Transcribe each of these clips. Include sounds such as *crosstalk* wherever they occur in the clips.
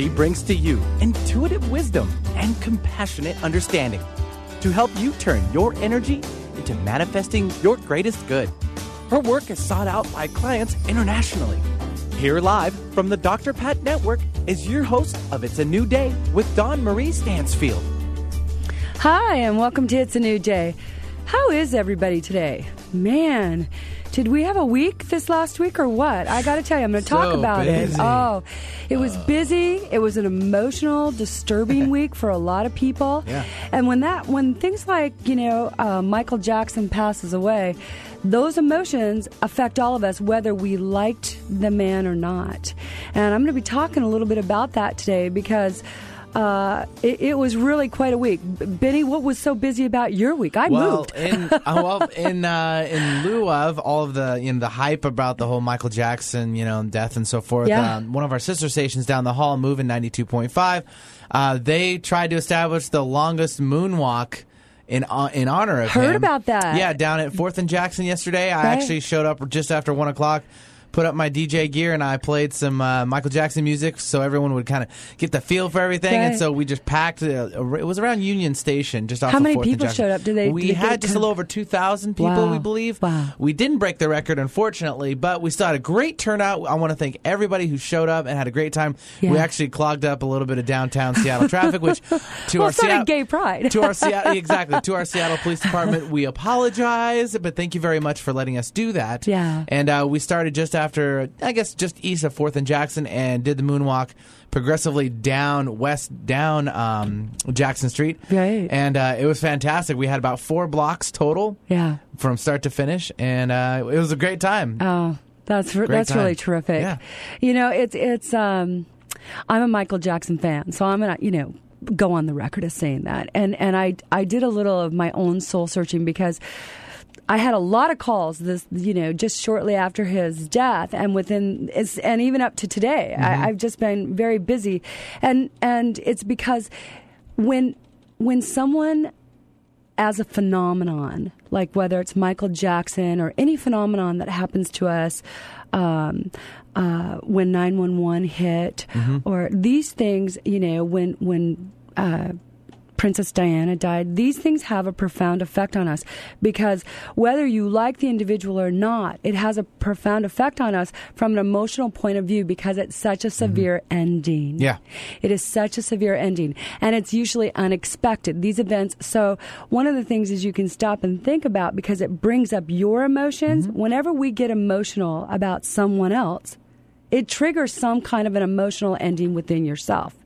She brings to you intuitive wisdom and compassionate understanding to help you turn your energy into manifesting your greatest good. Her work is sought out by clients internationally. Here live from the Dr. Pat Network is your host of It's a New Day with Dawn Marie Stansfield. Hi, and welcome to It's a New Day. How is everybody today? Man, did we have a week this last week or what? I got to tell you, I'm going to talk So about it. Oh, it was busy. It was an emotional, disturbing *laughs* week for a lot of people. Yeah. And when that, when things like you know uh, Michael Jackson passes away, those emotions affect all of us, whether we liked the man or not. And I'm going to be talking a little bit about that today because. Uh, it, it was really quite a week. Benny, what was so busy about your week? I well, moved. in *laughs* uh, well in uh, in lieu of all of the you know the hype about the whole Michael Jackson you know death and so forth, Yeah. um, one of our sister stations down the hall, Moving ninety two point five, uh, they tried to establish the longest moonwalk. In, uh, in honor of Heard him. about that. Yeah, down at Fourth and Jackson yesterday. I Right. actually showed up just after one o'clock, put up my DJ gear, and I played some uh, Michael Jackson music, so everyone would kind of get the feel for everything. And so we just packed. Uh, it was around Union Station, just off How many 4th people showed up? Did they- We did had just a little over two thousand people, Wow. we believe. Wow. We didn't break the record, unfortunately, but we still had a great turnout. I want to thank everybody who showed up and had a great time. Yeah. We actually clogged up a little bit of downtown Seattle *laughs* traffic, which to Well, our it's not a Seattle gay pride. to our Seattle *laughs* exactly to our Seattle Police Department, we apologize, but thank you very much for letting us do that. Yeah. and uh, we started just after, I guess, just east of Fourth and Jackson, and did the moonwalk progressively down west down um, Jackson Street. Right. and uh, it was fantastic. We had about four blocks total Yeah. from start to finish, and uh, it was a great time. Oh, that's that's really terrific. Yeah. You know, it's it's. Um, I'm a Michael Jackson fan, so I'm gonna you know go on the record as saying that. And and I I did a little of my own soul searching because. I had a lot of calls this, you know, just shortly after his death, and within, and even up to today, I, I've just been very busy, and and it's because when when someone as a phenomenon, like whether it's Michael Jackson or any phenomenon that happens to us um, uh, when 911 hit, or these things, you know, when when uh, Princess Diana died, these things have a profound effect on us because whether you like the individual or not, it has a profound effect on us from an emotional point of view because it's such a mm-hmm. severe ending. Yeah. It is such a severe ending, and it's usually unexpected. These events. So, one of the things is you can stop and think about because it brings up your emotions. Mm-hmm. Whenever we get emotional about someone else, it triggers some kind of an emotional ending within yourself.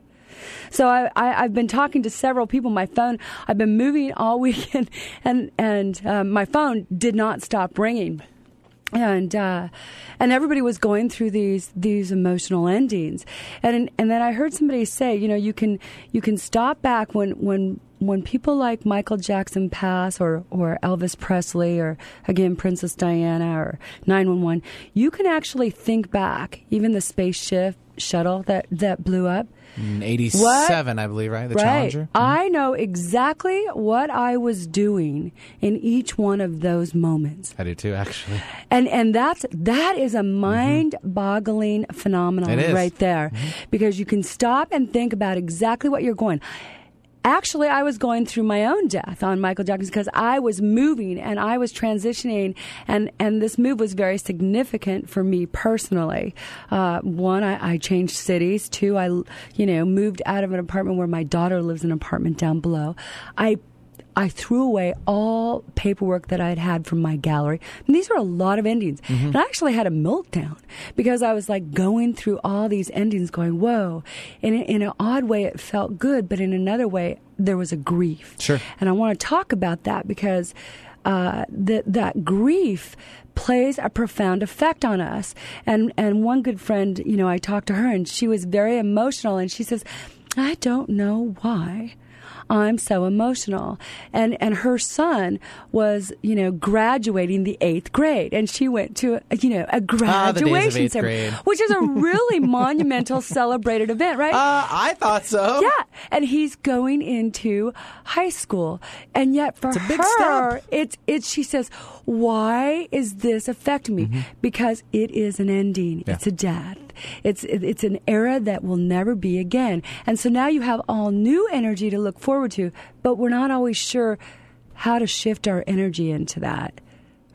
So I, I, I've been talking to several people. My phone, I've been moving all *laughs* weekend, and and um, my phone did not stop ringing and uh, and everybody was going through these these emotional endings, and and then I heard somebody say, you know, you can you can stop back when when when people like Michael Jackson pass, or or Elvis Presley, or again Princess Diana, or nine one one. You can actually think back, even the spaceship shuttle that that blew up. In '87, I believe, right? The right. Challenger. Mm-hmm. I know exactly what I was doing in each one of those moments. I do too, actually. And and that's that is a mm-hmm. mind-boggling phenomenon right there, mm-hmm. because you can stop and think about exactly what you're going. Actually, I was going through my own death on Michael Jackson because I was moving and I was transitioning, and, and this move was very significant for me personally. Uh, one, I, I changed cities. Two, I you know moved out of an apartment where my daughter lives in an apartment down below. I I threw away all paperwork that I had had from my gallery. And these were a lot of endings. And I actually had a meltdown because I was like going through all these endings going, whoa. And in, in an odd way, it felt good, but in another way, there was a grief. Sure. And I want to talk about that because uh, that that grief plays a profound effect on us. And and one good friend, you know, I talked to her and she was very emotional and she says, I don't know why. I'm so emotional. And and her son was, you know, graduating the eighth grade, and she went to, you know, a Ah, the days of graduation eighth ceremony, which is a *laughs* really monumental, celebrated event, right? Uh, I thought so. Yeah, and he's going into high school, and yet for It's a big her, step. it's it's. She says, "Why is this affecting me? Because it is an ending. Mm-hmm. Yeah. It's a death." It's it's an era that will never be again. And so now you have all new energy to look forward to, but we're not always sure how to shift our energy into that.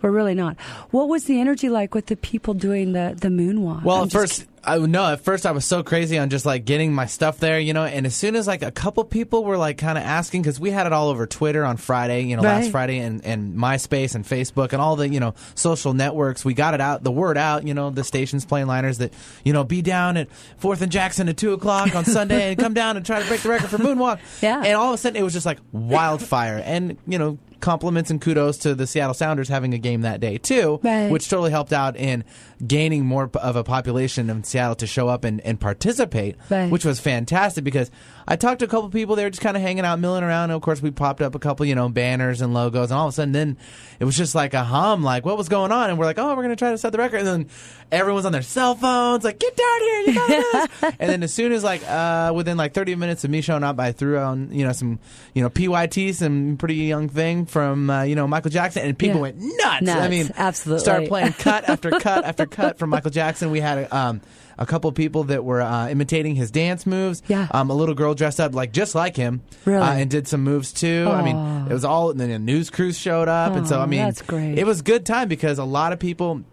We're really not. What was the energy like with the people doing the the moonwalk? Well, I'm first, I no. At first, I was so crazy on just like getting my stuff there, you know. And as soon as like a couple people were like kind of asking, because we had it all over Twitter on Friday, you know, last Friday, and and MySpace and Facebook and all the you know social networks. We got it out, the word out, you know, the stations playing liners that you know be down at Fourth and Jackson at two o'clock on Sunday and come down and try to break the record for moonwalk. Yeah. And all of a sudden, it was just like wildfire, and you know. Compliments and kudos to the Seattle Sounders having a game that day too, Right. which totally helped out in gaining more of a population in Seattle to show up and, and participate, Right. which was fantastic because I talked to a couple people. They were just kind of hanging out, milling around. And of course, we popped up a couple, you know, banners and logos, and all of a sudden, then it was just like a hum, like what was going on? And we're like, oh, we're gonna try to set the record, and then everyone's on their cell phones, like get down here, you got this. *laughs* and then as soon as like uh, within like 30 minutes of me showing up, I threw on you know some you know PYT, some pretty young thing from uh, you know Michael Jackson, and people Yeah. went nuts. I mean, absolutely. started playing cut after cut after cut from Michael Jackson. We had a um, a couple of people that were uh, imitating his dance moves. Yeah. Um, a little girl dressed up like just like him. Really? Uh, and did some moves too. I mean, it was all. And then a news crews showed up, and so I mean, that's great. It was good time because a lot of people.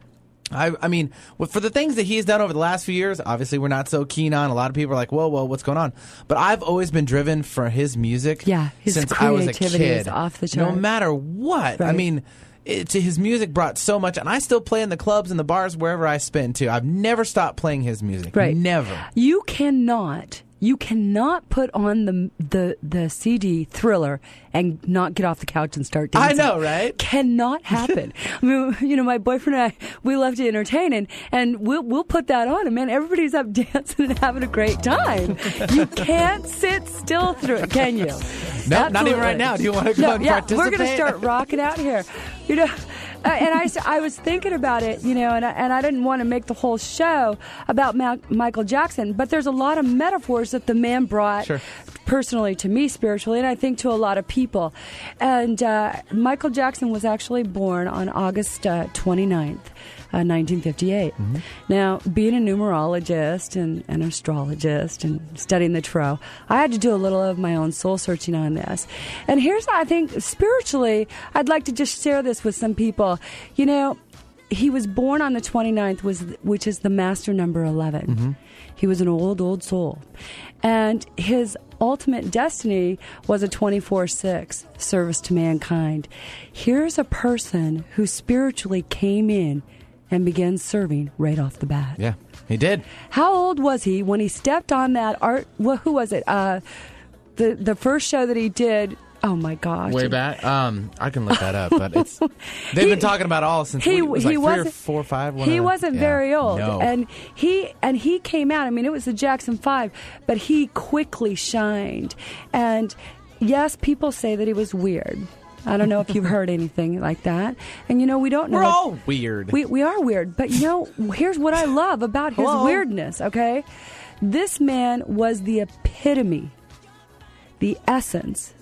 I, I mean, for the things that he's done over the last few years, obviously we're not so keen on. A lot of people are like, "Whoa, whoa, what's going on?" But I've always been driven for his music. Yeah, his since I was a kid. is off the No matter what, I mean, it, his music brought so much, and I still play in the clubs and the bars wherever I spin too. I've never stopped playing his music. Right. Never. You cannot. You cannot put on the the the CD Thriller and not get off the couch and start dancing. I know, right? Cannot *laughs* happen. I mean, you know, my boyfriend and I, we love to entertain, and and we'll we'll put that on, and man, everybody's up *laughs* dancing and having a great time. you can't sit still through it, can you? No, not even right now. Do you want to go no, and yeah, we're going to start rocking out here. You know, and I, I was thinking about it, you know, and I, and I didn't want to make the whole show about Ma- Michael Jackson, but there's a lot of metaphors that the man brought Sure. personally to me spiritually, and I think to a lot of people. And uh, Michael Jackson was actually born on August uh, 29th. Uh, 1958. Now, being a numerologist and an astrologist and studying the tarot, I had to do a little of my own soul searching on this. And here's, I think, spiritually, I'd like to just share this with some people. You know, he was born on the 29th, was, which is the master number 11. He was an old, old soul. And his ultimate destiny was a 24 6 service to mankind. Here's a person who spiritually came in and began serving right off the bat. Yeah, he did. How old was he when he stepped on that art? Well, who was it? Uh, the the first show that he did. Oh my gosh! Way back. Um, I can look that up, but it's *laughs* they've He- been talking about all since he was he like three or wasn't four or five. he wasn't yeah. very old, No. and he and he came out. I mean, it was the Jackson Five, but he quickly shined. And yes, people say that he was weird. I don't know if you've heard anything like that. And you know, we don't know. we're all weird. We we are weird, but you know, here's what I love about his Hello? weirdness. Okay, this man was the epitome, the essence,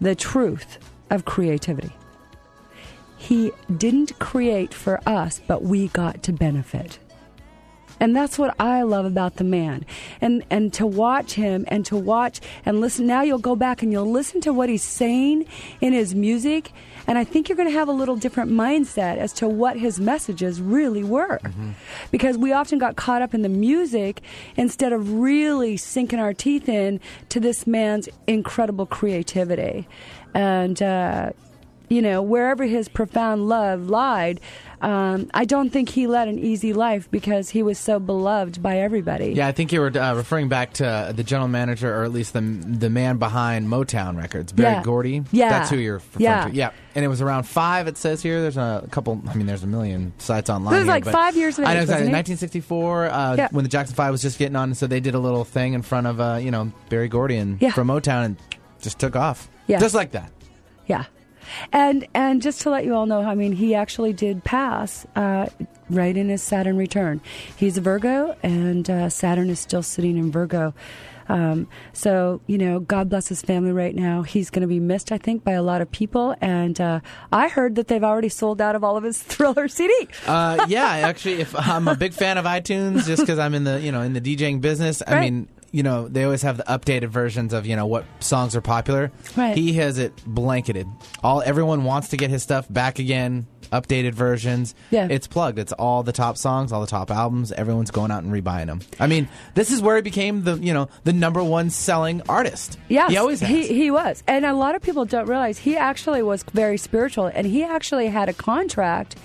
the truth of creativity. He didn't create for us, but we got to benefit. And that's what I love about the man. And and to watch him and to watch and listen now you'll go back and you'll listen to what he's saying in his music and I think you're going to have a little different mindset as to what his messages really were. Because we often got caught up in the music instead of really sinking our teeth in to this man's incredible creativity. And uh you know, wherever his profound love lied, um, I don't think he led an easy life because he was so beloved by everybody. Yeah, I think you were uh, referring back to the general manager, or at least the the man behind Motown Records, Berry Yeah. Gordy. Yeah. that's who you're referring Yeah. to. Yeah, and it was around five. It says here. There's a couple. I mean, there's a million sites online. It was here, like five years of I know exactly. wasn't 1964, uh, Yeah. when the Jackson Five was just getting on, so they did a little thing in front of uh, you know Berry Gordy and from Motown, and just took off. Yeah. just like that. Yeah. And and just to let you all know, I mean, he actually did pass uh, right in his Saturn return. He's a Virgo, and uh, Saturn is still sitting in Virgo. Um, so you know, God bless his family right now. He's going to be missed, I think, by a lot of people. And uh, I heard that they've already sold out of all of his *laughs* Thriller CD. Uh, yeah, actually, if I'm a big fan of iTunes, just because I'm in the you know in the DJing business. I mean, you know, they always have the updated versions of you know what songs are popular. Right. He has it blanketed. All everyone wants to get his stuff back again. Updated versions. Yeah. It's plugged. It's all the top songs, all the top albums. Everyone's going out and rebuying them. I mean, this is where he became the you know the number one selling artist. Yeah. he always has. He, he was. And a lot of people don't realize he actually was very spiritual, and he actually had a contract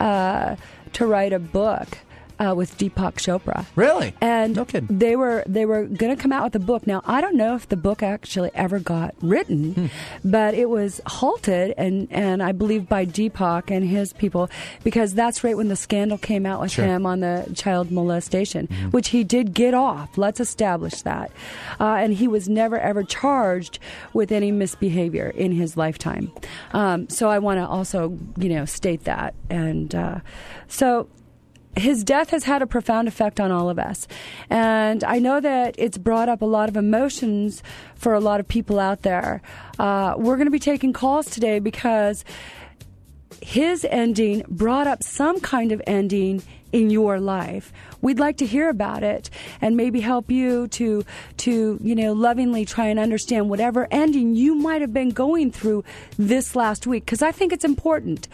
uh, to write a book. Uh, with Deepak Chopra, Really? and No kidding. they were they were going to come out with a book. Now I don't know if the book actually ever got written, Hmm. but it was halted and and I believe by Deepak and his people because that's right when the scandal came out with Sure. Mm-hmm. him on the child molestation, which he did get off. Let's establish that, uh, and he was never ever charged with any misbehavior in his lifetime. Um, so I want to also you know state that and uh, so his death has had a profound effect on all of us. And I know that it's brought up a lot of emotions for a lot of people out there. Uh, we're going to be taking calls today because his ending brought up some kind of ending in your life. We'd like to hear about it and maybe help you to to you know lovingly try and understand whatever ending you might have been going through this last week because I think it's important.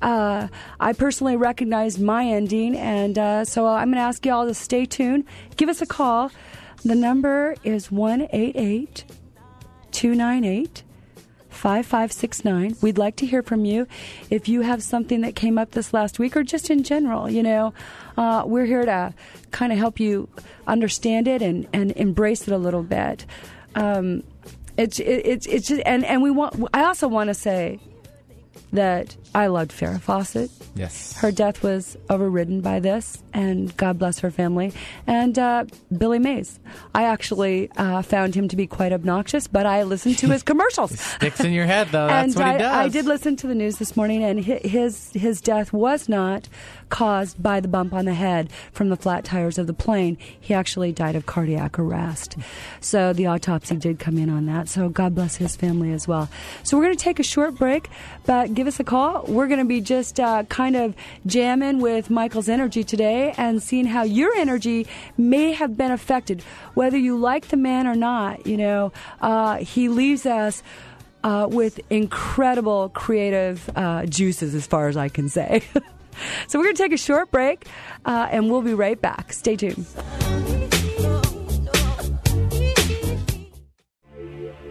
Uh, I personally recognized my ending, and uh, so I'm going to ask you all to stay tuned. Give us a call. The number is one eight eight two nine eight. 5569. We'd like to hear from you. If you have something that came up this last week or just in general, you know, uh, we're here to kind of help you understand it and, and embrace it a little bit. Um, it's, it, it's, it's just, and, and we want, I also want to say that I loved Farrah Fawcett. yes. Her death was overridden by this, and God bless her family. And uh, Billy Mays. I actually uh, found him to be quite obnoxious, but I listened to his *laughs* commercials. Sticks in your head though. That's and what he I, does. I did listen to the news this morning, and his his death was not caused by the bump on the head from the flat tires of the plane. He actually died of cardiac arrest. So the autopsy did come in on that. So God bless his family as well. So we're going to take a short break, but give us a call. We're going to be just uh, kind of jamming with Michael's energy today and seeing how your energy may have been affected, whether you like the man or not. You know, uh, he leaves us uh, with incredible creative uh, juices, as far as I can say. *laughs* so we're going to take a short break, uh, and we'll be right back. Stay tuned.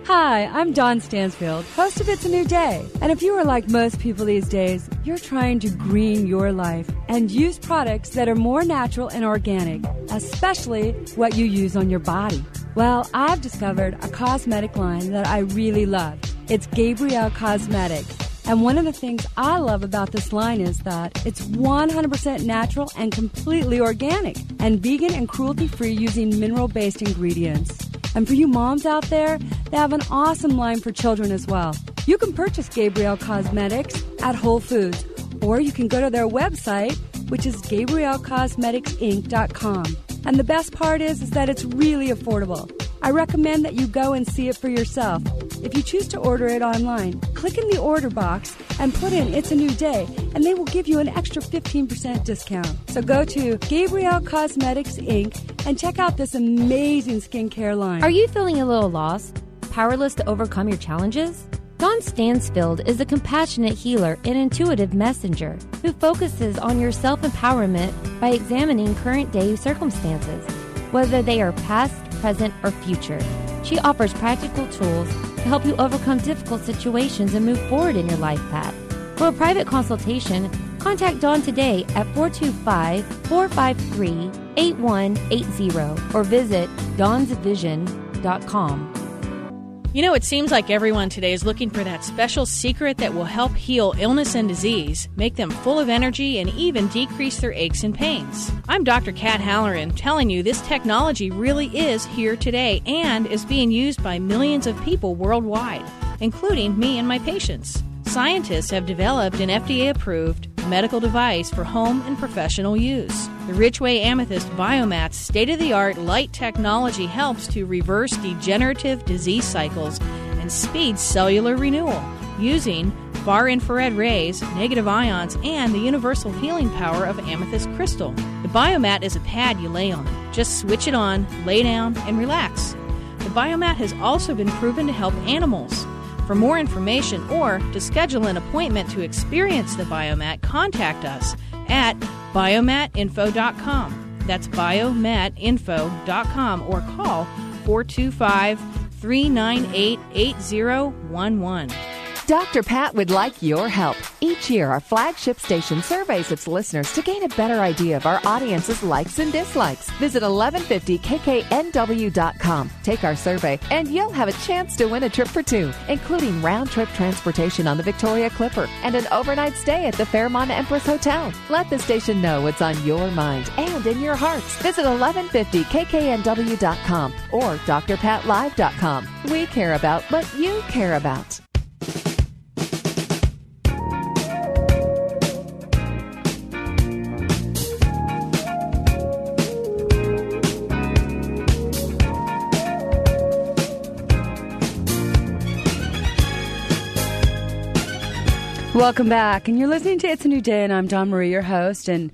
Hi, I'm Dawn Stansfield, host of It's a New Day. And if you are like most people these days, you're trying to green your life and use products that are more natural and organic, especially what you use on your body. Well, I've discovered a cosmetic line that I really love. It's Gabrielle Cosmetics. And one of the things I love about this line is that it's 100% natural and completely organic, and vegan and cruelty free using mineral based ingredients. And for you moms out there, they have an awesome line for children as well. You can purchase Gabrielle Cosmetics at Whole Foods, or you can go to their website, which is GabrielleCosmeticsInc.com. And the best part is, is that it's really affordable. I recommend that you go and see it for yourself. If you choose to order it online, click in the order box and put in It's a New Day, and they will give you an extra 15% discount. So go to Gabrielle Cosmetics Inc. and check out this amazing skincare line. Are you feeling a little lost? Powerless to overcome your challenges? Dawn Stansfield is a compassionate healer and intuitive messenger who focuses on your self empowerment by examining current day circumstances, whether they are past, present, or future. She offers practical tools to help you overcome difficult situations and move forward in your life path. For a private consultation, contact Dawn today at 425 453 8180 or visit dawnsvision.com. You know, it seems like everyone today is looking for that special secret that will help heal illness and disease, make them full of energy, and even decrease their aches and pains. I'm Dr. Kat Halloran telling you this technology really is here today and is being used by millions of people worldwide, including me and my patients. Scientists have developed an FDA approved medical device for home and professional use. The Richway Amethyst Biomat's state of the art light technology helps to reverse degenerative disease cycles and speed cellular renewal using far infrared rays, negative ions, and the universal healing power of amethyst crystal. The biomat is a pad you lay on. Just switch it on, lay down, and relax. The biomat has also been proven to help animals. For more information or to schedule an appointment to experience the biomat, contact us at biomatinfo.com. That's biomatinfo.com or call 425 398 8011. Dr. Pat would like your help. Each year, our flagship station surveys its listeners to gain a better idea of our audience's likes and dislikes. Visit 1150kknw.com. Take our survey, and you'll have a chance to win a trip for two, including round trip transportation on the Victoria Clipper and an overnight stay at the Fairmont Empress Hotel. Let the station know what's on your mind and in your hearts. Visit 1150kknw.com or drpatlive.com. We care about what you care about. Welcome back. And you're listening to It's a New Day, and I'm Dawn Marie, your host. And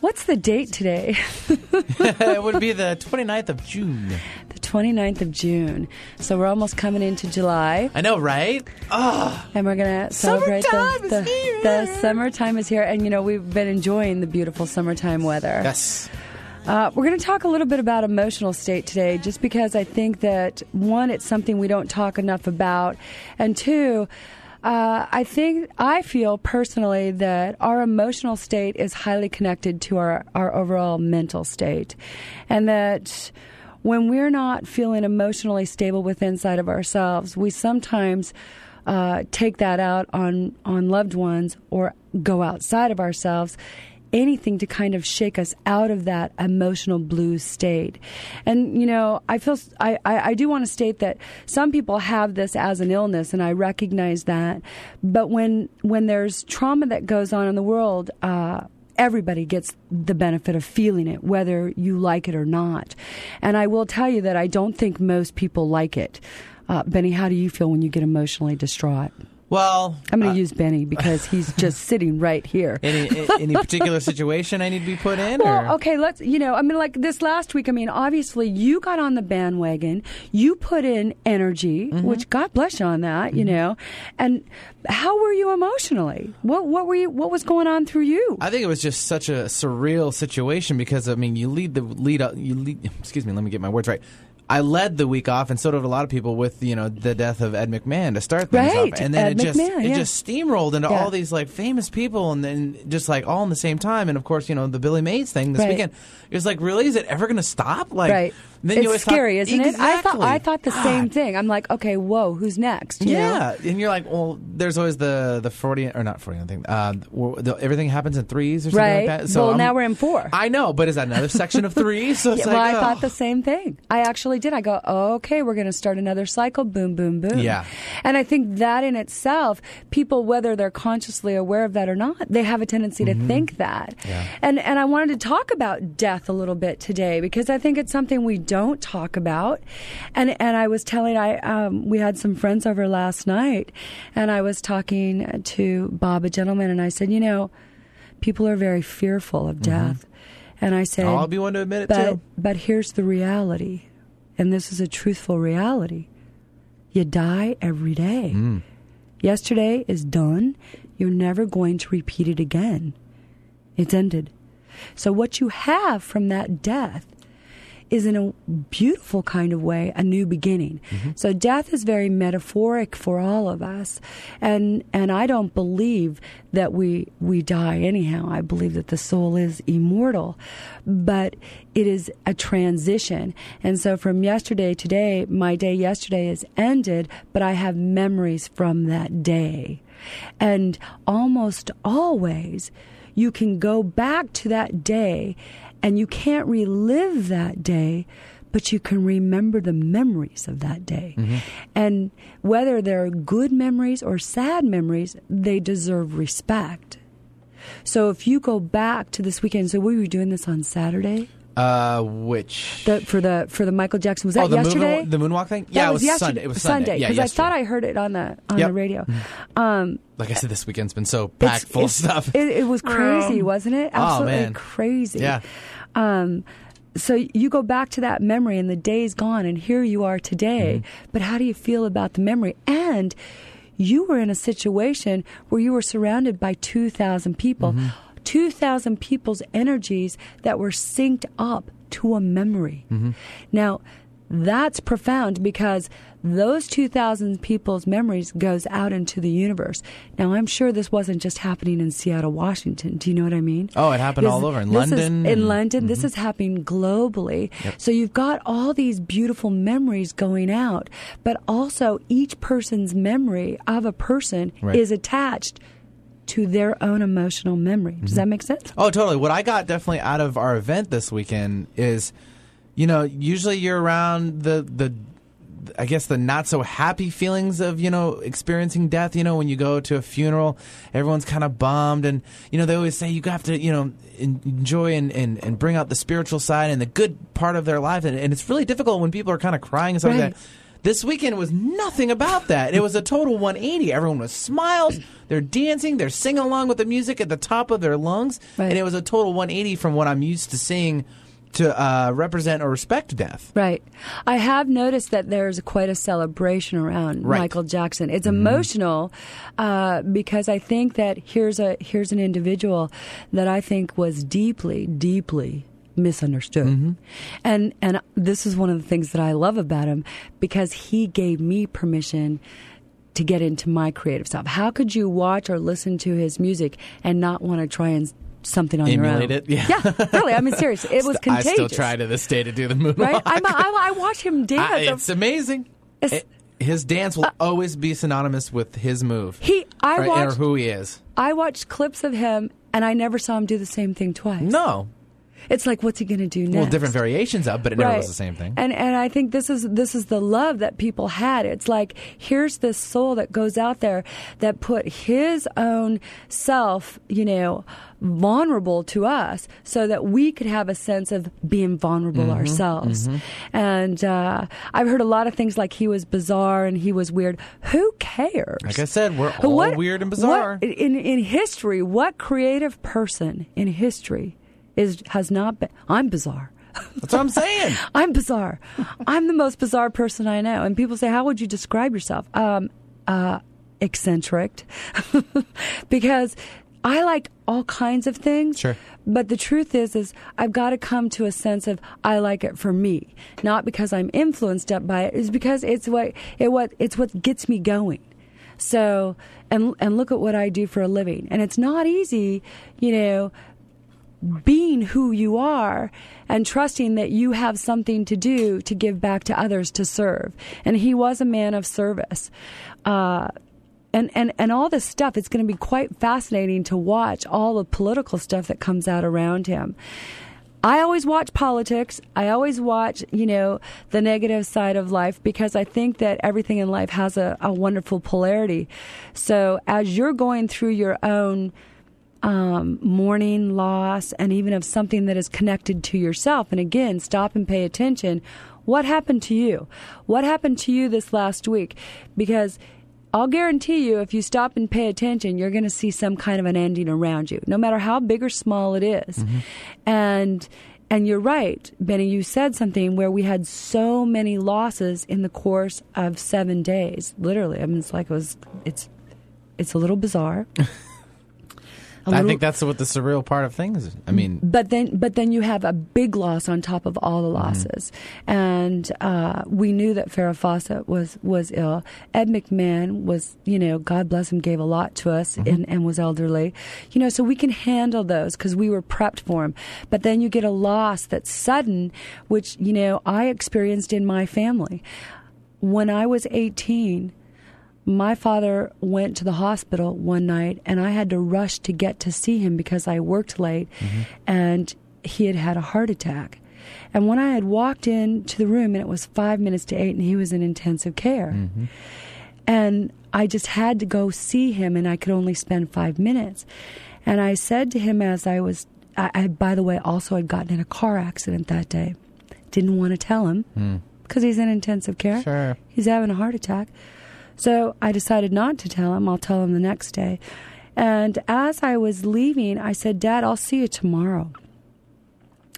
what's the date today? *laughs* it would be the 29th of June. the 29th of June. So we're almost coming into July. I know, right? Oh, And we're going to celebrate Summertime the, is here. the summertime is here. And, you know, we've been enjoying the beautiful summertime weather. yes. Uh, we're going to talk a little bit about emotional state today, just because I think that one, it's something we don't talk enough about, and two, uh, I think I feel personally that our emotional state is highly connected to our, our overall mental state, and that when we're not feeling emotionally stable with inside of ourselves, we sometimes uh, take that out on on loved ones or go outside of ourselves anything to kind of shake us out of that emotional blue state. And, you know, I feel, I, I, I do want to state that some people have this as an illness, and I recognize that. But when, when there's trauma that goes on in the world, uh, everybody gets the benefit of feeling it, whether you like it or not. And I will tell you that I don't think most people like it. Uh, Benny, how do you feel when you get emotionally distraught? Well, I'm going uh, to use Benny because he's *laughs* just sitting right here. any any particular situation I need to be put in? Well, or? okay, let's, you know, I mean, like this last week, I mean, obviously you got on the bandwagon, you put in energy, Mm-hmm. which God bless you on that, you know, and how were you emotionally? What, what were you, what was going on through you? I think it was just such a surreal situation because I mean, you lead the lead up. You lead. Excuse me. Let me get my words right. I led the week off, and so did a lot of people with you know the death of Ed McMahon to start things Right, off, and then Ed it just McMahon, it just steamrolled into Yeah. all these like famous people, and then just like all in the same time, and of course you know the Billy Mays thing this Right. weekend. It was like, really, is it ever going to stop? Like, right. Then you it's scary, thought, isn't it? I thought I thought the same thing. I'm like, okay, whoa, who's next? You know? Yeah, and you're like, well, there's always the the Freudian or not Freudian thing. Uh, the, everything happens in threes or something Right. like that. So well, I'm- now we're in four. I know, but is that another section of three? So it's Yeah, well, I oh. thought the same thing. I actually did. I go, okay, we're going to start another cycle. Boom, boom, boom. Yeah. And I think that in itself, people, whether they're consciously aware of that or not, they have a tendency to think that. Mm-hmm. Yeah. And and I wanted to talk about death a little bit today because I think it's something we don't talk about. And and I was telling I um, we had some friends over last night, and I was talking to Bob, a gentleman, and I said, you know, people are very fearful of death. And I said, Mm-hmm. I'll be one to admit it but, too. But here's the reality, and this is a truthful reality. You die every day. Mm. Yesterday is done. You're never going to repeat it again. It's ended. So, what you have from that death is in a beautiful kind of way a new beginning. Mm-hmm. So death is very metaphoric for all of us. And and I don't believe that we we die anyhow. I believe that the soul is immortal. But it is a transition. And so from yesterday to today, my day yesterday is ended, but I have memories from that day. And almost always you can go back to that day and you can't relive that day, but you can remember the memories of that day. Mm-hmm. And whether they're good memories or sad memories, they deserve respect. So if you go back to this weekend, so we were doing this on Saturday. Uh, which The, for the for the Michael Jackson was that oh the yesterday? moon, the moonwalk thing? That Yeah, it was yesterday. Sunday. It was Sunday. Yeah, because I thought I heard it on the on Yep. the radio. Mm-hmm. like I said, this weekend's been so packed full of stuff. It, it was crazy, wasn't it? Oh, Absolutely man. crazy. Yeah. Um, so you go back to that memory, and the day's gone, and here you are today. Mm-hmm. But how do you feel about the memory? And you were in a situation where you were surrounded by two thousand people, Mm-hmm. Two thousand people's energies that were synced up to a memory. Mm-hmm. Now. That's profound because those 2,000 people's memories goes out into the universe. Now, I'm sure this wasn't just happening in Seattle, Washington. Do you know what I mean? Oh, it happened This- all over, in this is- London in London, this is happening globally. So you've got all these beautiful memories going out, but also each person's memory of a person Right. is attached to their own emotional memory. Does that mm-hmm. make sense? Oh, totally. What I got definitely out of our event this weekend is, you know, usually you're around the the. I guess the not so happy feelings of you know experiencing death. You know when you go to a funeral, everyone's kind of bummed, and you know they always say you have to you know enjoy and, and, and bring out the spiritual side and the good part of their life, and, and it's really difficult when people are kind of crying and stuff like that. This weekend was nothing about that. It was a total 180. Everyone was smiles. They're dancing. They're singing along with the music at the top of their lungs. Right. And it was a total 180 from what I'm used to seeing to uh, represent or respect death. Right. I have noticed that there's quite a celebration around Right. Michael Jackson. It's emotional uh, because I think that here's a here's an individual that I think was deeply, deeply misunderstood. Mm-hmm. And and this is one of the things that I love about him because he gave me permission to get into my creative stuff. How could you watch or listen to his music and not want to try and something on Emulate your own? it? Yeah. really. I mean, seriously, it was contagious. *laughs* I still try to this day to do the moonwalk. Right? I'm, I, I watch him dance. *laughs* I- it's amazing. It's- It- his dance will uh, always be synonymous with his move. he, I right, or who he is. I watched clips of him, and I never saw him do the same thing twice. No. It's like, what's he going to do next? Well, different variations of, but it never was the same thing. And and I think this is this is the love that people had. It's like here's this soul that goes out there that put his own self, you know, vulnerable to us, so that we could have a sense of being vulnerable Mm-hmm, ourselves. And uh, I've heard a lot of things like he was bizarre and he was weird. Who cares? Like I said, we're all What- weird and bizarre. what- in in history, what creative person in history is has not been? I'm bizarre. That's what I'm saying. *laughs* I'm bizarre. I'm the most bizarre person I know. And people say, "How would you describe yourself?" Um, uh, eccentric, *laughs* because I like all kinds of things. Sure. But the truth is, is I've got to come to a sense of I like it for me, not because I'm influenced up by it. It's because it's what it what it's what gets me going. So, and and look at what I do for a living, and it's not easy, you know being who you are and trusting that you have something to do to give back to others to serve. And he was a man of service. Uh, and, and, and all this stuff, it's going to be quite fascinating to watch all the political stuff that comes out around him. I always watch politics. I always watch, you know, the negative side of life because I think that everything in life has a, a wonderful polarity. So as you're going through your own um, mourning, loss, and even of something that is connected to yourself. And again, stop and pay attention. What happened to you? What happened to you this last week? Because I'll guarantee you, if you stop and pay attention, you're going to see some kind of an ending around you, no matter how big or small it is. And and you're right, Benny. You said something where we had so many losses in the course of seven days. Literally, I mean, it's like it was. It's it's a little bizarre. *laughs* I little- think that's what the surreal part of things. I mean, but then but then you have a big loss on top of all the losses. And uh, we knew that Farrah Fawcett was was ill. Ed McMahon was you know God bless him gave a lot to us and, and was elderly. You know so we can handle those because we were prepped for him but then you get a loss that's sudden which you know I experienced in my family. When I was 18 my father went to the hospital one night and I had to rush to get to see him because I worked late mm-hmm. and he had had a heart attack. And when I had walked into the room and it was five minutes to eight and he was in intensive care, mm-hmm. and I just had to go see him and I could only spend five minutes. And I said to him as I was, I, I by the way, also had gotten in a car accident that day. Didn't want to tell him hmm. because he's in intensive care. Sure. He's having a heart attack. So I decided not to tell him. I'll tell him the next day. And as I was leaving, I said, Dad, I'll see you tomorrow.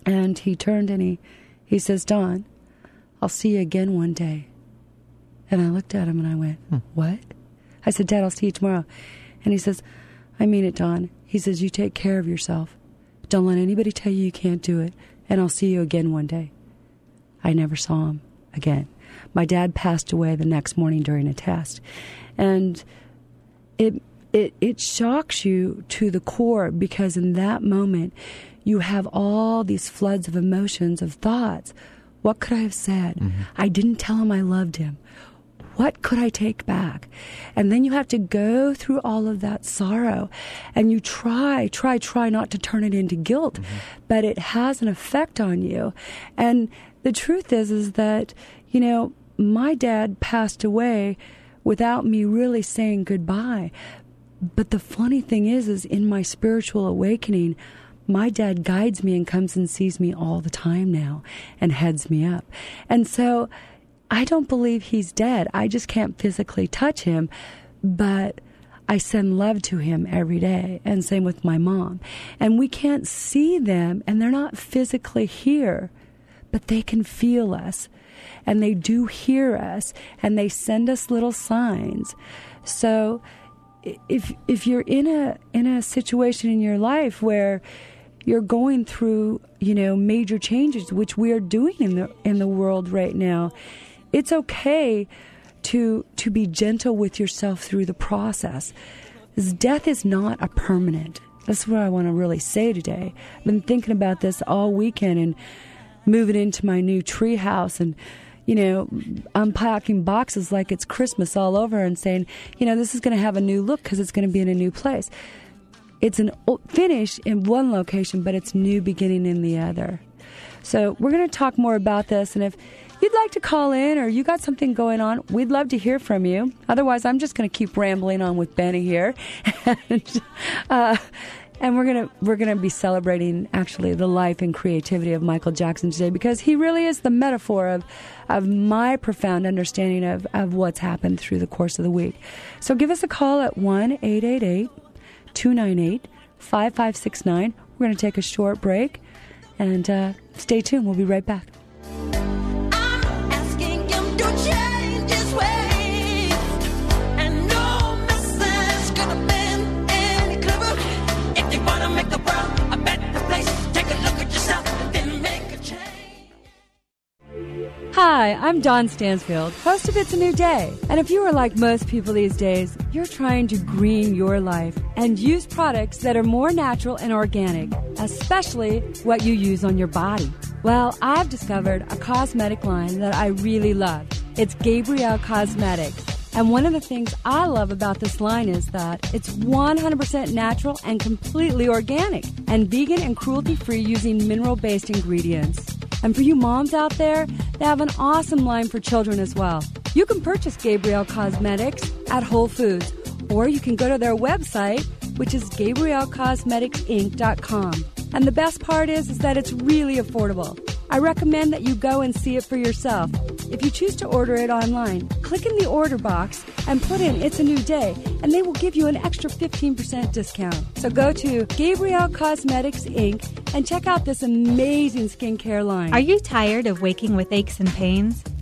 And he turned and he, he says, Dawn, I'll see you again one day. And I looked at him and I went, hmm. What? I said, Dad, I'll see you tomorrow. And he says, I mean it, Dawn. He says, You take care of yourself. Don't let anybody tell you you can't do it. And I'll see you again one day. I never saw him again. My dad passed away the next morning during a test. And it it it shocks you to the core because in that moment you have all these floods of emotions of thoughts. What could I have said? Mm-hmm. I didn't tell him I loved him. What could I take back? And then you have to go through all of that sorrow and you try, try, try not to turn it into guilt, mm-hmm. but it has an effect on you. And the truth is, is that, you know, my dad passed away without me really saying goodbye. But the funny thing is, is in my spiritual awakening, my dad guides me and comes and sees me all the time now and heads me up. And so I don't believe he's dead. I just can't physically touch him, but I send love to him every day. And same with my mom. And we can't see them and they're not physically here, but they can feel us and they do hear us and they send us little signs. So if if you're in a in a situation in your life where you're going through, you know, major changes which we are doing in the in the world right now, it's okay to to be gentle with yourself through the process. death is not a permanent. That's what I want to really say today. I've been thinking about this all weekend and moving into my new tree house and you know unpacking boxes like it's christmas all over and saying you know this is going to have a new look because it's going to be in a new place. It's an finish in one location but it's new beginning in the other. So we're going to talk more about this and if you'd like to call in or you got something going on we'd love to hear from you. Otherwise i'm just going to keep rambling on with benny here. *laughs* And, uh, and we're gonna we're gonna be celebrating actually the life and creativity of Michael Jackson today because he really is the metaphor of of my profound understanding of, of what's happened through the course of the week. So give us a call at one eight eight eight two nine eight five five six nine. We're gonna take a short break and uh, stay tuned. We'll be right back. Hi, I'm Dawn Stansfield, host of It's a New Day. And if you are like most people these days, you're trying to green your life and use products that are more natural and organic, especially what you use on your body. Well, I've discovered a cosmetic line that I really love. It's Gabrielle Cosmetics. And one of the things I love about this line is that it's 100% natural and completely organic and vegan and cruelty free using mineral based ingredients. And for you moms out there, they have an awesome line for children as well. You can purchase Gabrielle Cosmetics at Whole Foods, or you can go to their website, which is GabrielleCosmeticsInc.com. And the best part is, is that it's really affordable. I recommend that you go and see it for yourself. If you choose to order it online, click in the order box and put in It's a New Day, and they will give you an extra 15% discount. So go to Gabrielle Cosmetics Inc. and check out this amazing skincare line. Are you tired of waking with aches and pains?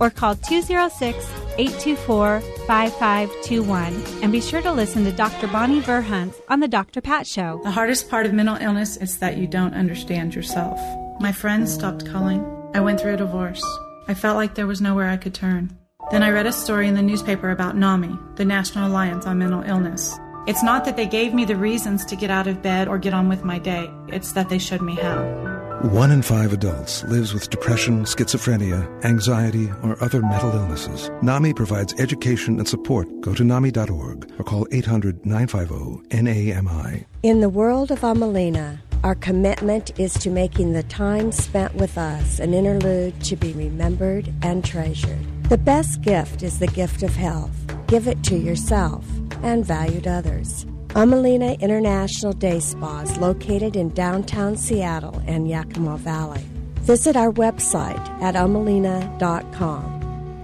or call 206 824 5521 and be sure to listen to Dr. Bonnie Verhunt on The Dr. Pat Show. The hardest part of mental illness is that you don't understand yourself. My friends stopped calling. I went through a divorce. I felt like there was nowhere I could turn. Then I read a story in the newspaper about NAMI, the National Alliance on Mental Illness. It's not that they gave me the reasons to get out of bed or get on with my day, it's that they showed me how. One in five adults lives with depression, schizophrenia, anxiety, or other mental illnesses. NAMI provides education and support. Go to NAMI.org or call 800 950 NAMI. In the world of Amelina, our commitment is to making the time spent with us an interlude to be remembered and treasured. The best gift is the gift of health. Give it to yourself and valued others. Ummelina International Day Spa is located in downtown Seattle and Yakima Valley. Visit our website at ummelina.com.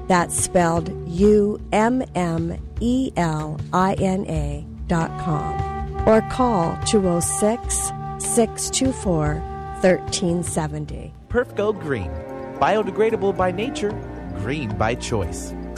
That's spelled U M M E L I N A dot com. Or call 206 624 1370. Perf Go Green. Biodegradable by nature, green by choice.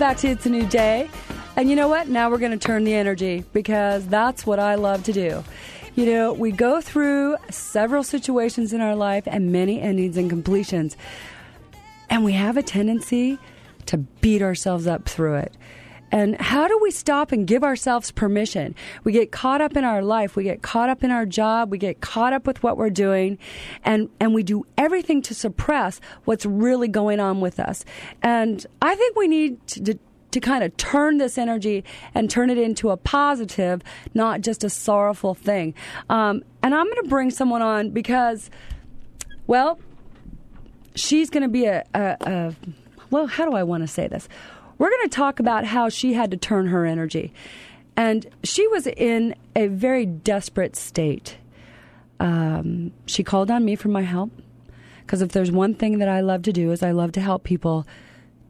back to It's a New Day. And you know what? Now we're going to turn the energy because that's what I love to do. You know, we go through several situations in our life and many endings and completions. And we have a tendency to beat ourselves up through it. And how do we stop and give ourselves permission? We get caught up in our life, we get caught up in our job, we get caught up with what we're doing, and, and we do everything to suppress what's really going on with us. And I think we need to, to to kind of turn this energy and turn it into a positive, not just a sorrowful thing. Um, and I'm going to bring someone on because, well, she's going to be a, a, a, well, how do I want to say this? We're going to talk about how she had to turn her energy. And she was in a very desperate state. Um, she called on me for my help because if there's one thing that I love to do is I love to help people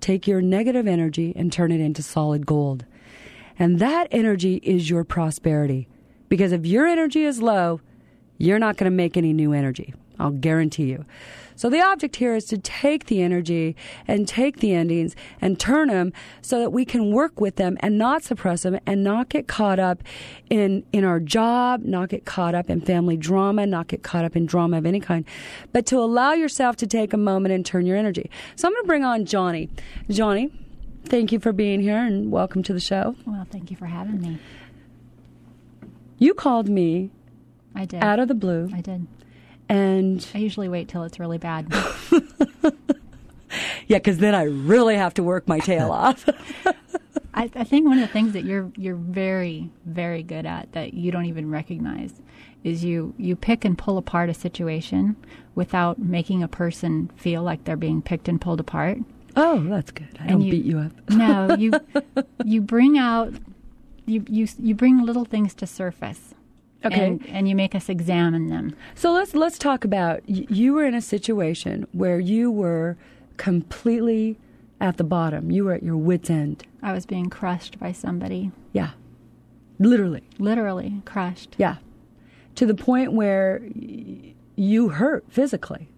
take your negative energy and turn it into solid gold. And that energy is your prosperity. Because if your energy is low, you're not going to make any new energy. I'll guarantee you. So the object here is to take the energy and take the endings and turn them so that we can work with them and not suppress them and not get caught up in in our job, not get caught up in family drama, not get caught up in drama of any kind, but to allow yourself to take a moment and turn your energy. So I'm going to bring on Johnny. Johnny, thank you for being here and welcome to the show. Well, thank you for having me. You called me I did. out of the blue. I did. And I usually wait till it's really bad. *laughs* yeah, because then I really have to work my tail *laughs* off. *laughs* I, I think one of the things that you're you're very very good at that you don't even recognize is you you pick and pull apart a situation without making a person feel like they're being picked and pulled apart. Oh, that's good. I And don't you- beat you up. no, you you bring out you you you bring little things to surface. Okay. And, and you make us examine them. So let's let's talk about you were in a situation where you were completely at the bottom. You were at your wits end. I was being crushed by somebody. Yeah. Literally. Literally crushed. Yeah. To the point where you hurt physically.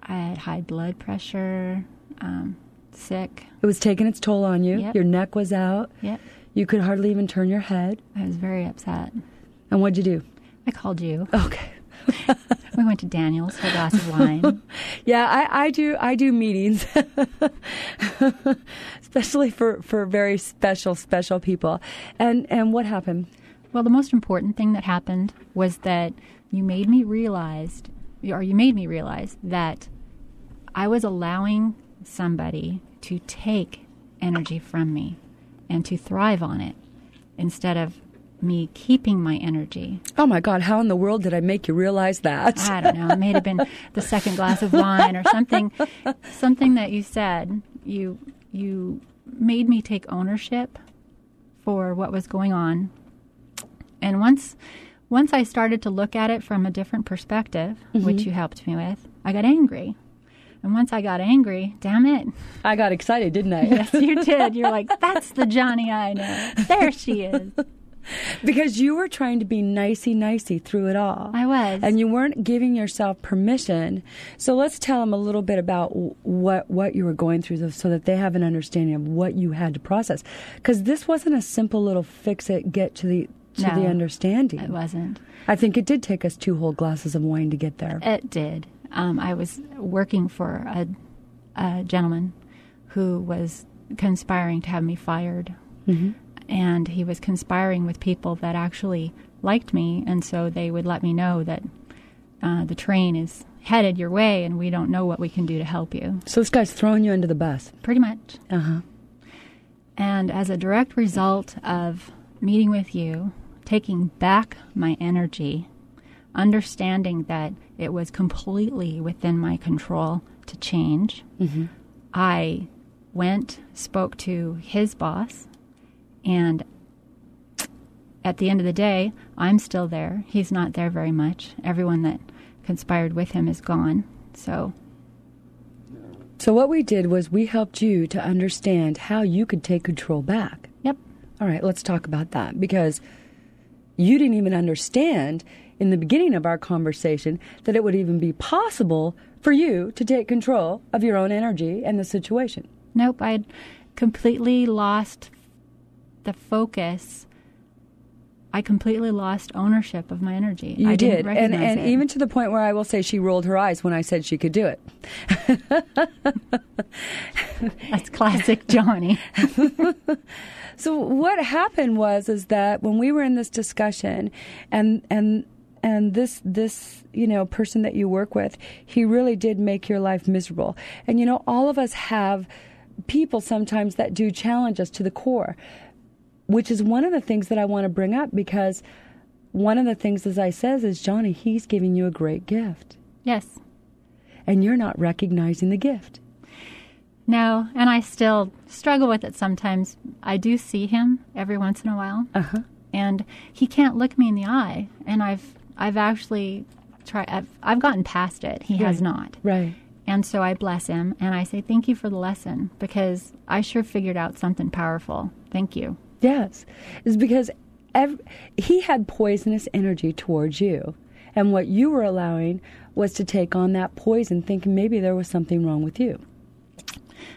I had high blood pressure, um, sick. It was taking its toll on you. Yep. Your neck was out. Yep. You could hardly even turn your head. I was very upset. And what'd you do? I called you. Okay. *laughs* we went to Daniel's for a glass of wine. *laughs* Yeah, I, I do. I do meetings, *laughs* especially for, for very special, special people. And and what happened? Well, the most important thing that happened was that you made me realize, or you made me realize that I was allowing somebody to take energy from me and to thrive on it instead of me keeping my energy. Oh my God! How in the world did I make you realize that? I don't know. It may have been the second glass of wine or something, something that you said. You you made me take ownership for what was going on. And once once I started to look at it from a different perspective, which Mhm. you helped me with, I got angry. And once I got angry, damn it. I got excited, didn't I? yes, you did. *laughs* You're like, that's the Johnny I know. There she is. *laughs* because you were trying to be nicey nicey through it all. I was. And you weren't giving yourself permission. So let's tell them a little bit about what what you were going through so that they have an understanding of what you had to process. Cuz this wasn't a simple little fix it get to the to the understanding. It wasn't. I think it did take us two whole glasses of wine to get there. It did. Um, I was working for a, a gentleman who was conspiring to have me fired. Mhm. And he was conspiring with people that actually liked me, and so they would let me know that uh, the train is headed your way and we don't know what we can do to help you. So this guy's throwing you under the bus. Pretty much. Uh-huh. And as a direct result of meeting with you, taking back my energy, understanding that it was completely within my control to change, Mhm. I went, spoke to his boss, and at the end of the day, I'm still there. He's not there very much. Everyone that conspired with him is gone. So So what we did was we helped you to understand how you could take control back. Yep. All right, let's talk about that because you didn't even understand in the beginning of our conversation that it would even be possible for you to take control of your own energy and the situation. Nope, I'd completely lost the focus. I completely lost ownership of my energy. You I didn't did, and and it. even to the point where I will say she rolled her eyes when I said she could do it. *laughs* That's classic Johnny. *laughs* so what happened was is that when we were in this discussion, and and and this this you know person that you work with, he really did make your life miserable. And you know, all of us have people sometimes that do challenge us to the core, which is one of the things that I want to bring up because one of the things, as I says, is Johnny, he's giving you a great gift. Yes. And you're not recognizing the gift. No, and I still struggle with it sometimes. I do see him every once in a while, uh-huh. and he can't look me in the eye. And I've I've actually tried. I've I've gotten past it. He has not. Right. And so I bless him and I say thank you for the lesson because I sure figured out something powerful. Thank you. Yes, it's because ev- he had poisonous energy towards you, and what you were allowing was to take on that poison, thinking maybe there was something wrong with you.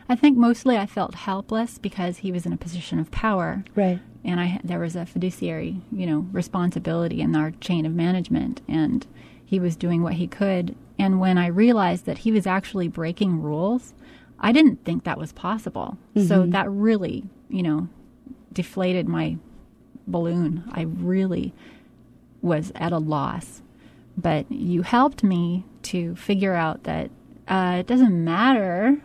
I think mostly I felt helpless because he was in a position of power. Right. And I there was a fiduciary, you know, responsibility in our chain of management and he was doing what he could and when I realized that he was actually breaking rules, I didn't think that was possible. So Mhm. that really, you know, deflated my balloon. I really was at a loss. But you helped me to figure out that uh, it doesn't matter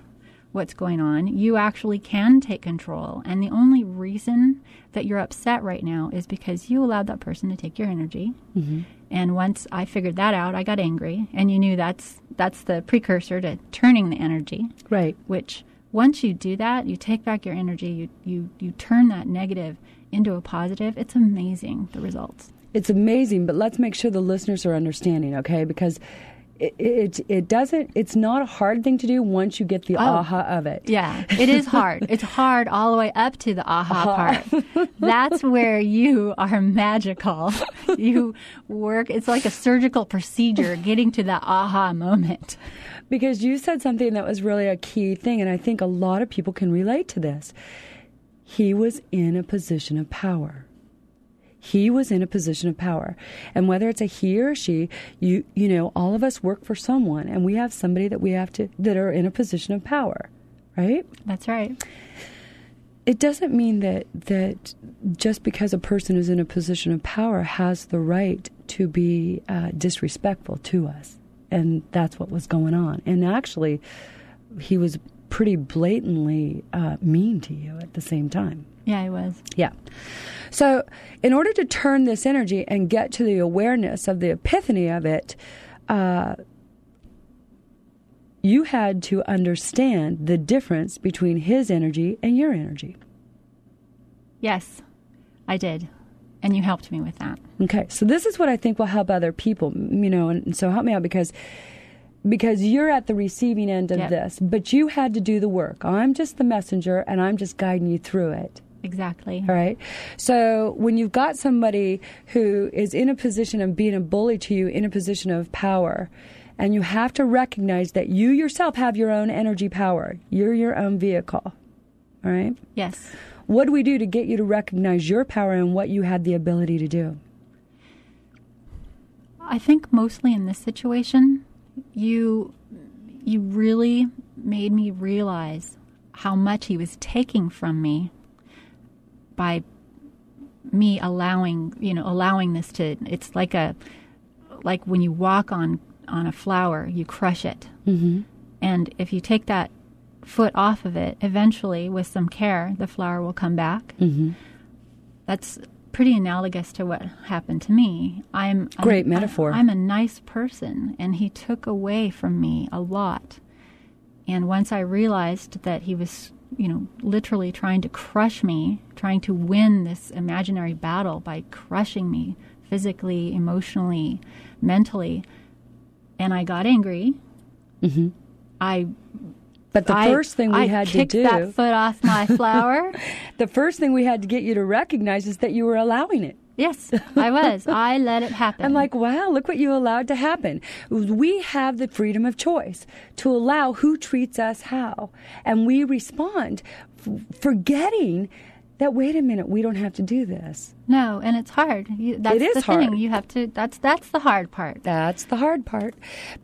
what's going on. You actually can take control. And the only reason that you're upset right now is because you allowed that person to take your energy. Mm-hmm. And once I figured that out, I got angry. And you knew that's that's the precursor to turning the energy. Right. Which once you do that, you take back your energy, you you, you turn that negative into a positive. It's amazing the results. It's amazing, but let's make sure the listeners are understanding, okay? Because it it, it doesn't. It's not a hard thing to do once you get the Oh. aha of it. Yeah, it is hard. it's hard all the way up to the aha Aha. part. That's where you are magical. *laughs* You work, it's like a surgical procedure getting to that aha moment. Because you said something that was really a key thing, and I think a lot of people can relate to this. He was in a position of power. He was in a position of power. And whether it's a he or she, you you know, all of us work for someone and we have somebody that we have to that are in a position of power, right? That's right. It doesn't mean that that just because a person is in a position of power has the right to be uh, disrespectful to us, and that's what was going on. And actually, he was pretty blatantly uh, mean to you at the same time. Yeah, he was. Yeah. So, in order to turn this energy and get to the awareness of the epiphany of it, uh, you had to understand the difference between his energy and your energy. Yes, I did. And you helped me with that. Okay, so this is what I think will help other people, you know, and, and so help me out because because you're at the receiving end of Yep. this, but you had to do the work. I'm just the messenger and I'm just guiding you through it. Exactly. All right. So when you've got somebody who is in a position of being a bully to you, in a position of power, and you have to recognize that you yourself have your own energy power, you're your own vehicle. All right. Yes. What do we do to get you to recognize your power and what you had the ability to do? I think mostly in this situation, you you really made me realize how much he was taking from me by me allowing, you know, allowing this to it's like a like when you walk on on a flower, you crush it. Mm-hmm. And if you take that foot off of it, eventually with some care, the flower will come back. Mm-hmm. That's pretty analogous to what happened to me. I'm Great metaphor. I, am a nice person, and he took away from me a lot. And once I realized that he was, you know, literally trying to crush me, trying to win this imaginary battle by crushing me physically, emotionally, mentally, and I got angry. Mm-hmm. I But the I- first thing we I had to do that foot off my flower. *laughs* the first thing we had to get you to recognize is that you were allowing it. Yes, I was. *laughs* I let it happen. I'm like, wow, look what you allowed to happen. We have the freedom of choice to allow who treats us how. And we respond, f- forgetting that, wait a minute, we don't have to do this. No, and it's hard. You, that's It is the hard. thing. You have to. That's that's the hard part. That's the hard part.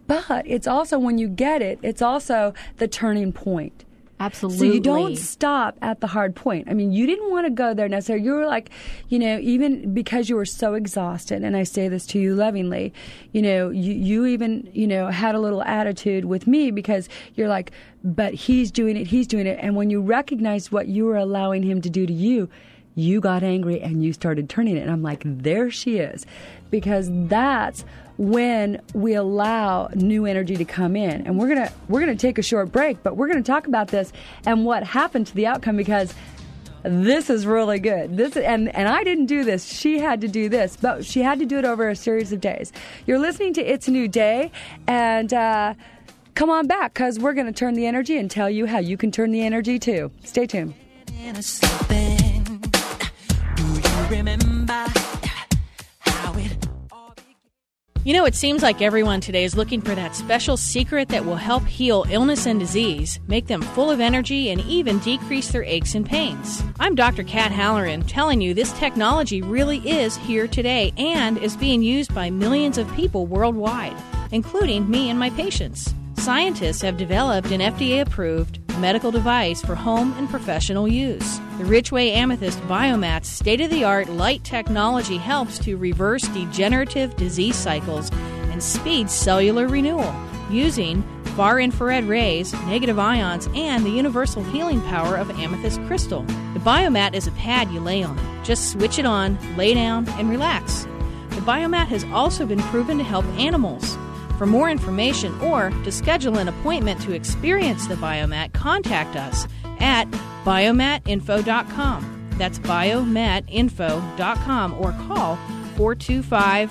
But it's also, when you get it, it's also the turning point. Absolutely. So you don't stop at the hard point. I mean, you didn't want to go there necessarily. You were like, you know, even because you were so exhausted, and I say this to you lovingly, you know, you, you even, you know, had a little attitude with me because you're like, but he's doing it, he's doing it. And when you recognized what you were allowing him to do to you, you got angry and you started turning it. And I'm like, there she is. Because that's when we allow new energy to come in. And we're gonna we're gonna take a short break, but we're gonna talk about this and what happened to the outcome because this is really good. This and and I didn't do this. She had to do this, but she had to do it over a series of days. You're listening to It's a New Day, and uh, come on back because we're going to turn the energy and tell you how you can turn the energy too. Stay tuned. You know, it seems like everyone today is looking for that special secret that will help heal illness and disease, make them full of energy, and even decrease their aches and pains. I'm Dr. Kat Halloran telling you this technology really is here today and is being used by millions of people worldwide, including me and my patients. Scientists have developed an FDA approved medical device for home and professional use. The Richway Amethyst Biomat's state of the art light technology helps to reverse degenerative disease cycles and speed cellular renewal using far infrared rays, negative ions, and the universal healing power of amethyst crystal. The biomat is a pad you lay on. Just switch it on, lay down, and relax. The biomat has also been proven to help animals. For more information or to schedule an appointment to experience the biomat, contact us at biomatinfo.com. That's biomatinfo.com or call 425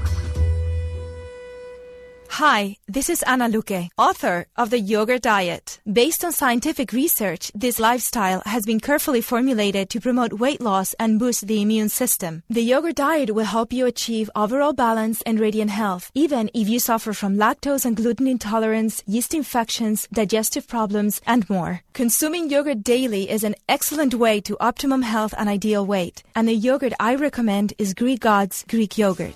Hi, this is Ana Luque, author of The Yogurt Diet. Based on scientific research, this lifestyle has been carefully formulated to promote weight loss and boost the immune system. The Yogurt Diet will help you achieve overall balance and radiant health, even if you suffer from lactose and gluten intolerance, yeast infections, digestive problems, and more. Consuming yogurt daily is an excellent way to optimum health and ideal weight. And the yogurt I recommend is Greek God's Greek yogurt.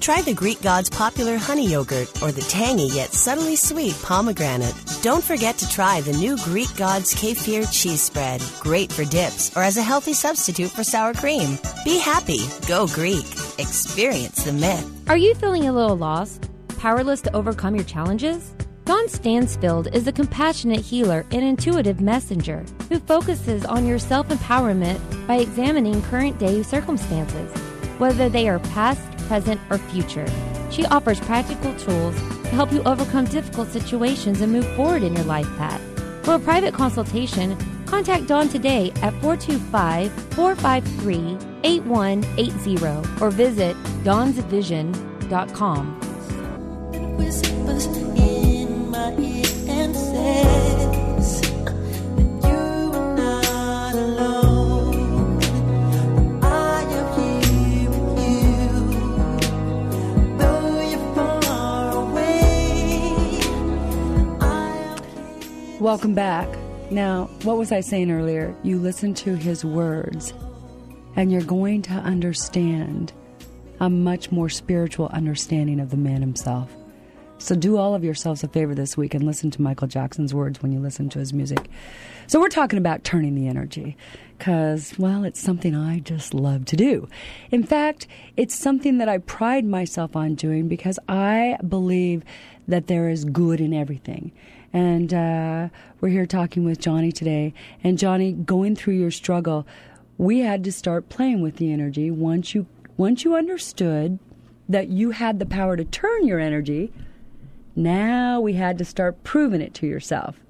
Try the Greek God's popular honey yogurt or the tangy yet subtly sweet pomegranate. Don't forget to try the new Greek God's kefir cheese spread. Great for dips or as a healthy substitute for sour cream. Be happy. Go Greek. Experience the myth. Are you feeling a little lost? Powerless to overcome your challenges? Dawn Stansfield is a compassionate healer and intuitive messenger who focuses on your self empowerment by examining current day circumstances, whether they are past, present, or future. She offers practical tools to help you overcome difficult situations and move forward in your life path. For a private consultation, contact Dawn today at 425 453 8180 or visit dawnsvision.com. Welcome back. Now, what was I saying earlier? You listen to his words, and you're going to understand a much more spiritual understanding of the man himself. So, do all of yourselves a favor this week and listen to Michael Jackson's words when you listen to his music. So, we're talking about turning the energy because, well, it's something I just love to do. In fact, it's something that I pride myself on doing because I believe that there is good in everything. And uh, we're here talking with Johnny today. And, Johnny, going through your struggle, we had to start playing with the energy once you once you understood that you had the power to turn your energy now we had to start proving it to yourself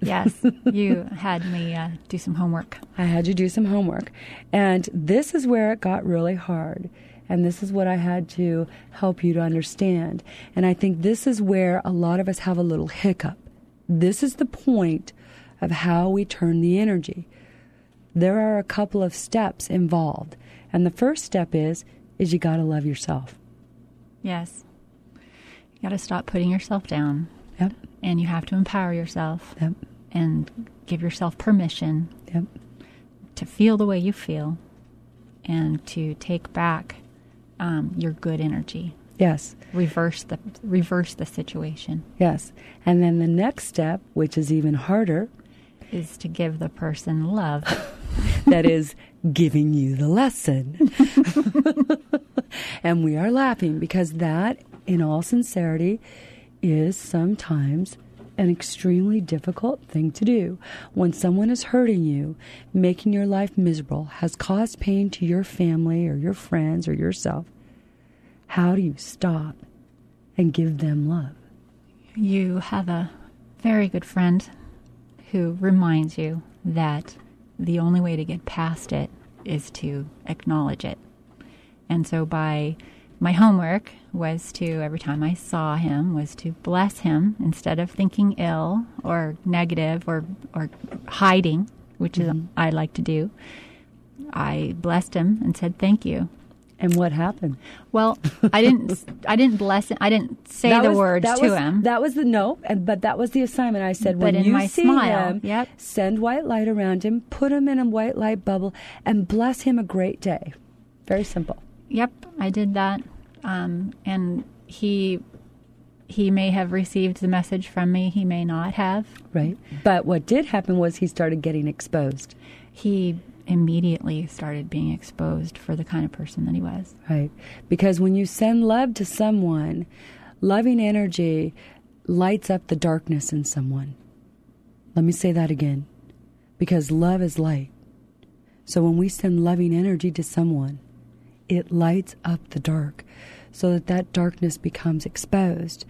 Yes, *laughs* you had me uh, do some homework. I had you do some homework. And this is where it got really hard. And this is what I had to help you to understand. And I think this is where a lot of us have a little hiccup. This is the point of how we turn the energy. There are a couple of steps involved. And the first step is is you got to love yourself. Yes. You got to stop putting yourself down. Yep. And you have to empower yourself. Yep. And give yourself permission. Yep. To feel the way you feel and to take back um, your good energy. Yes. Reverse the reverse the situation. Yes. And then the next step, which is even harder, is to give the person love. *laughs* that is giving you the lesson. *laughs* and we are laughing because that, in all sincerity, is sometimes an extremely difficult thing to do. When someone is hurting you, making your life miserable, has caused pain to your family or your friends or yourself, how do you stop and give them love? You have a very good friend who reminds you that the only way to get past it is to acknowledge it. And so by my homework was to every time I saw him was to bless him instead of thinking ill or negative or or hiding, which is mm-hmm. I like to do. I blessed him and said thank you. And what happened? Well, I didn't. I didn't bless him. I didn't say That the was- words to was- him. That was the no, and, but that was the assignment. I said, But when you see smile, him, yep. send white light around him, put him in a white light bubble, and bless him a great day. Very simple. Yep, I did that, um, and he he may have received the message from me. He may not have. Right. But what did happen was he started getting exposed. He immediately started being exposed for the kind of person that he was. Right. Because when you send love to someone, loving energy lights up the darkness in someone. Let me say that again. Because love is light. So when we send loving energy to someone, it lights up the dark so that that darkness becomes exposed.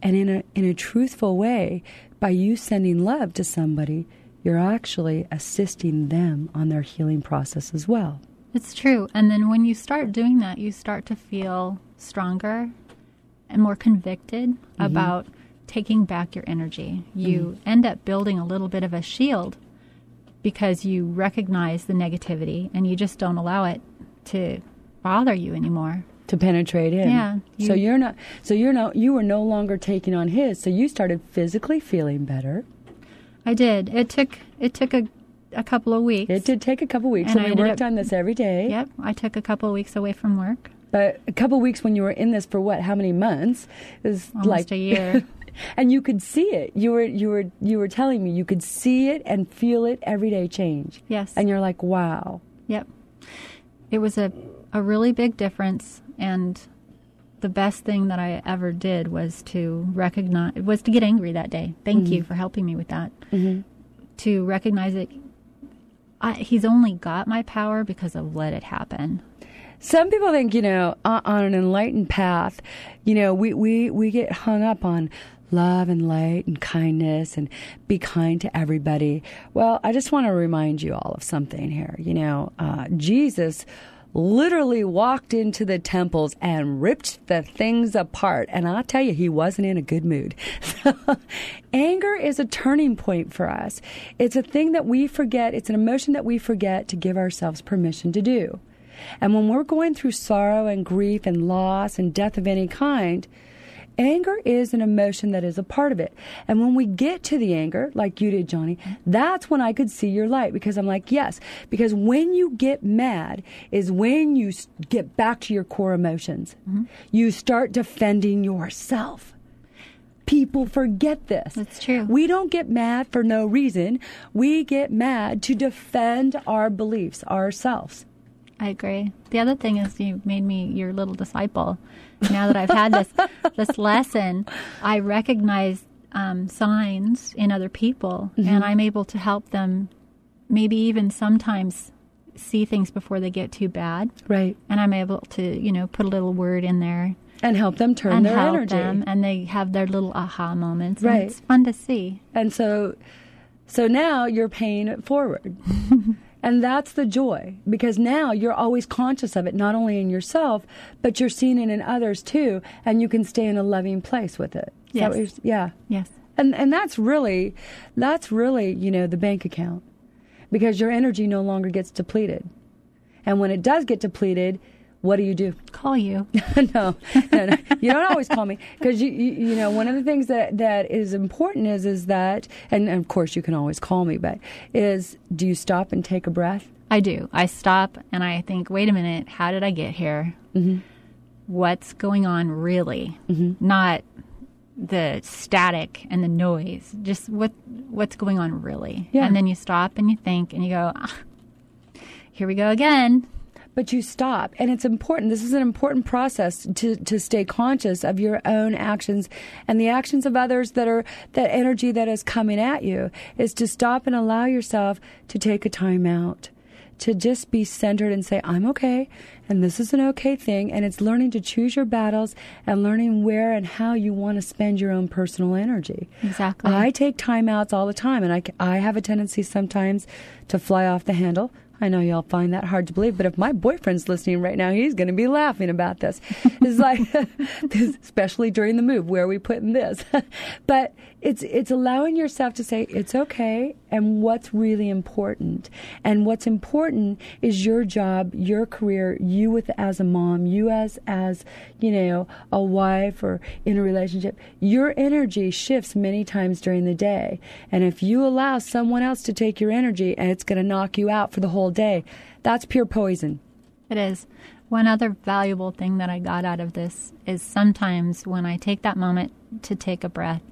And in a in a truthful way, by you sending love to somebody, you're actually assisting them on their healing process as well. It's true. And then when you start doing that, you start to feel stronger and more convicted mm-hmm. about taking back your energy. You mm-hmm. end up building a little bit of a shield because you recognize the negativity and you just don't allow it to bother you anymore. to penetrate in. Yeah, so you- you're not. So you're not. You were no longer taking on his. So you started physically feeling better. I did. It took it took a a couple of weeks. It did take a couple of weeks, And and, I we worked up- on this every day. Yep, I took a couple of weeks away from work. But a couple of weeks when you were in this for what? How many months? It was Almost like a year. *laughs* and you could see it. You were you were you were telling me you could see it and feel it every day change. Yes. And you're like, wow. Yep. It was a, a really big difference and the best thing that I ever did was to recognize was to get angry that day. Thank you Mhm. for helping me with that. Mhm. To recognize that I, he's only got my power because of let it happen. Some people think, you know, on, on an enlightened path, you know, we, we, we get hung up on love and light and kindness and be kind to everybody. Well, I just want to remind you all of something here. You know, uh, Jesus literally walked into the temples and ripped the things apart. And I'll tell you, he wasn't in a good mood. *laughs* Anger is a turning point for us. It's a thing that we forget, it's an emotion that we forget to give ourselves permission to do. And when we're going through sorrow and grief and loss and death of any kind, anger is an emotion that is a part of it. And when we get to the anger, like you did, Johnny, that's when I could see your light because I'm like, yes, because when you get mad is when you get back to your core emotions. Mm-hmm. You start defending yourself. People forget this. That's true. We don't get mad for no reason. We get mad to defend our beliefs, ourselves. I agree. The other thing is you made me your little disciple. Now that I've had this this lesson, I recognize um, signs in other people, Mhm. and I'm able to help them. Maybe even sometimes see things before they get too bad. Right. And I'm able to, you know, put a little word in there and help them turn and their energy. them, and they have their little aha moments. Right. it's fun to see. And so so now you're paying it forward. *laughs* and that's the joy because now you're always conscious of it not only in yourself but you're seeing it in others too and you can stay in a loving place with it. Is Yes. yeah. Yes. And and that's really that's really, you know, the bank account. Because your energy no longer gets depleted. And when it does get depleted, what do you do? Call you. *laughs* no, no, no. You don't always call me because you, you, you know, one of the things that, that is important is, is that, and of course you can always call me, but is do you stop and take a breath? I do. I stop and I think, wait a minute, how did I get here? Mhm. What's going on really? Mm-hmm. Not the static and the noise. Just what what's going on really? Yeah. And then you stop and you think and you go, ah, here we go again. But you stop, and it's important. This is an important process to, to stay conscious of your own actions and the actions of others that are that energy that is coming at you. Is to stop and allow yourself to take a time out, to just be centered and say, "I'm okay," and this is an okay thing. And it's learning to choose your battles and learning where and how you want to spend your own personal energy. Exactly. I take timeouts all the time, and I, I have a tendency sometimes to fly off the handle. I know y'all find that hard to believe, but if my boyfriend's listening right now, he's going to be laughing about this. It's like, *laughs* especially during the move, where are we putting this? *laughs* but it's it's allowing yourself to say it's okay, and what's really important, and what's important is your job, your career, you with as a mom, you as as you know a wife or in a relationship. Your energy shifts many times during the day, and if you allow someone else to take your energy, and it's going to knock you out for the whole day, that's pure poison. It is. One other valuable thing that I got out of this is sometimes when I take that moment to take a breath,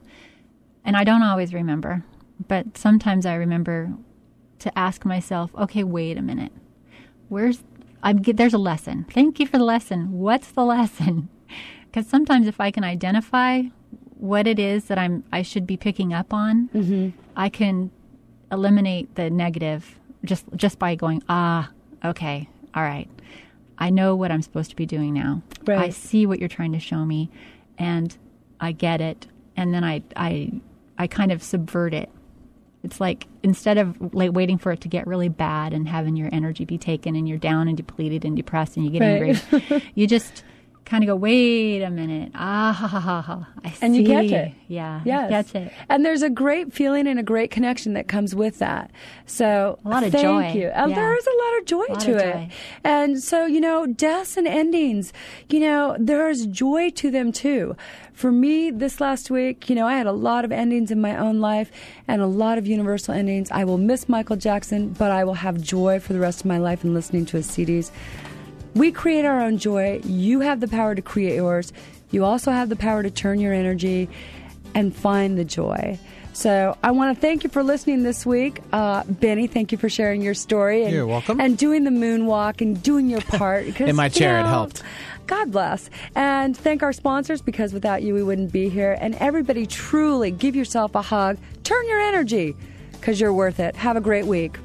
and I don't always remember, but sometimes I remember to ask myself, okay, wait a minute. Where's I'm there's a lesson. Thank you for the lesson. What's the lesson? *laughs* Because sometimes if I can identify what it is that I'm I should be picking up on, I can eliminate the negative just just by going, ah, okay, all right. I know what I'm supposed to be doing now. Right. I see what you're trying to show me and I get it. And then I I I kind of subvert it. It's like instead of like waiting for it to get really bad and having your energy be taken and you're down and depleted and depressed and you get Right. angry, *laughs* you just kind of go, wait a minute. Ah, ha, ha, ha, ha. I see. and you catch it. Yeah. Yes. Catch it. And there's a great feeling and a great connection that comes with that. So A lot of thank joy. you. Yeah. There is a lot of joy lot to of it. joy. And so, you know, deaths and endings, you know, there's joy to them too. For me, this last week, you know, I had a lot of endings in my own life and a lot of universal endings. I will miss Michael Jackson, but I will have joy for the rest of my life in listening to his CDs. We create our own joy. You have the power to create yours. You also have the power to turn your energy and find the joy. So I want to thank you for listening this week. Uh, Benny, thank you for sharing your story. And, You're welcome. And doing the moonwalk and doing your part. *laughs* In my you chair, it helped. God bless. And thank our sponsors because without you, we wouldn't be here. And everybody, truly give yourself a hug. Turn your energy because you're worth it. Have a great week.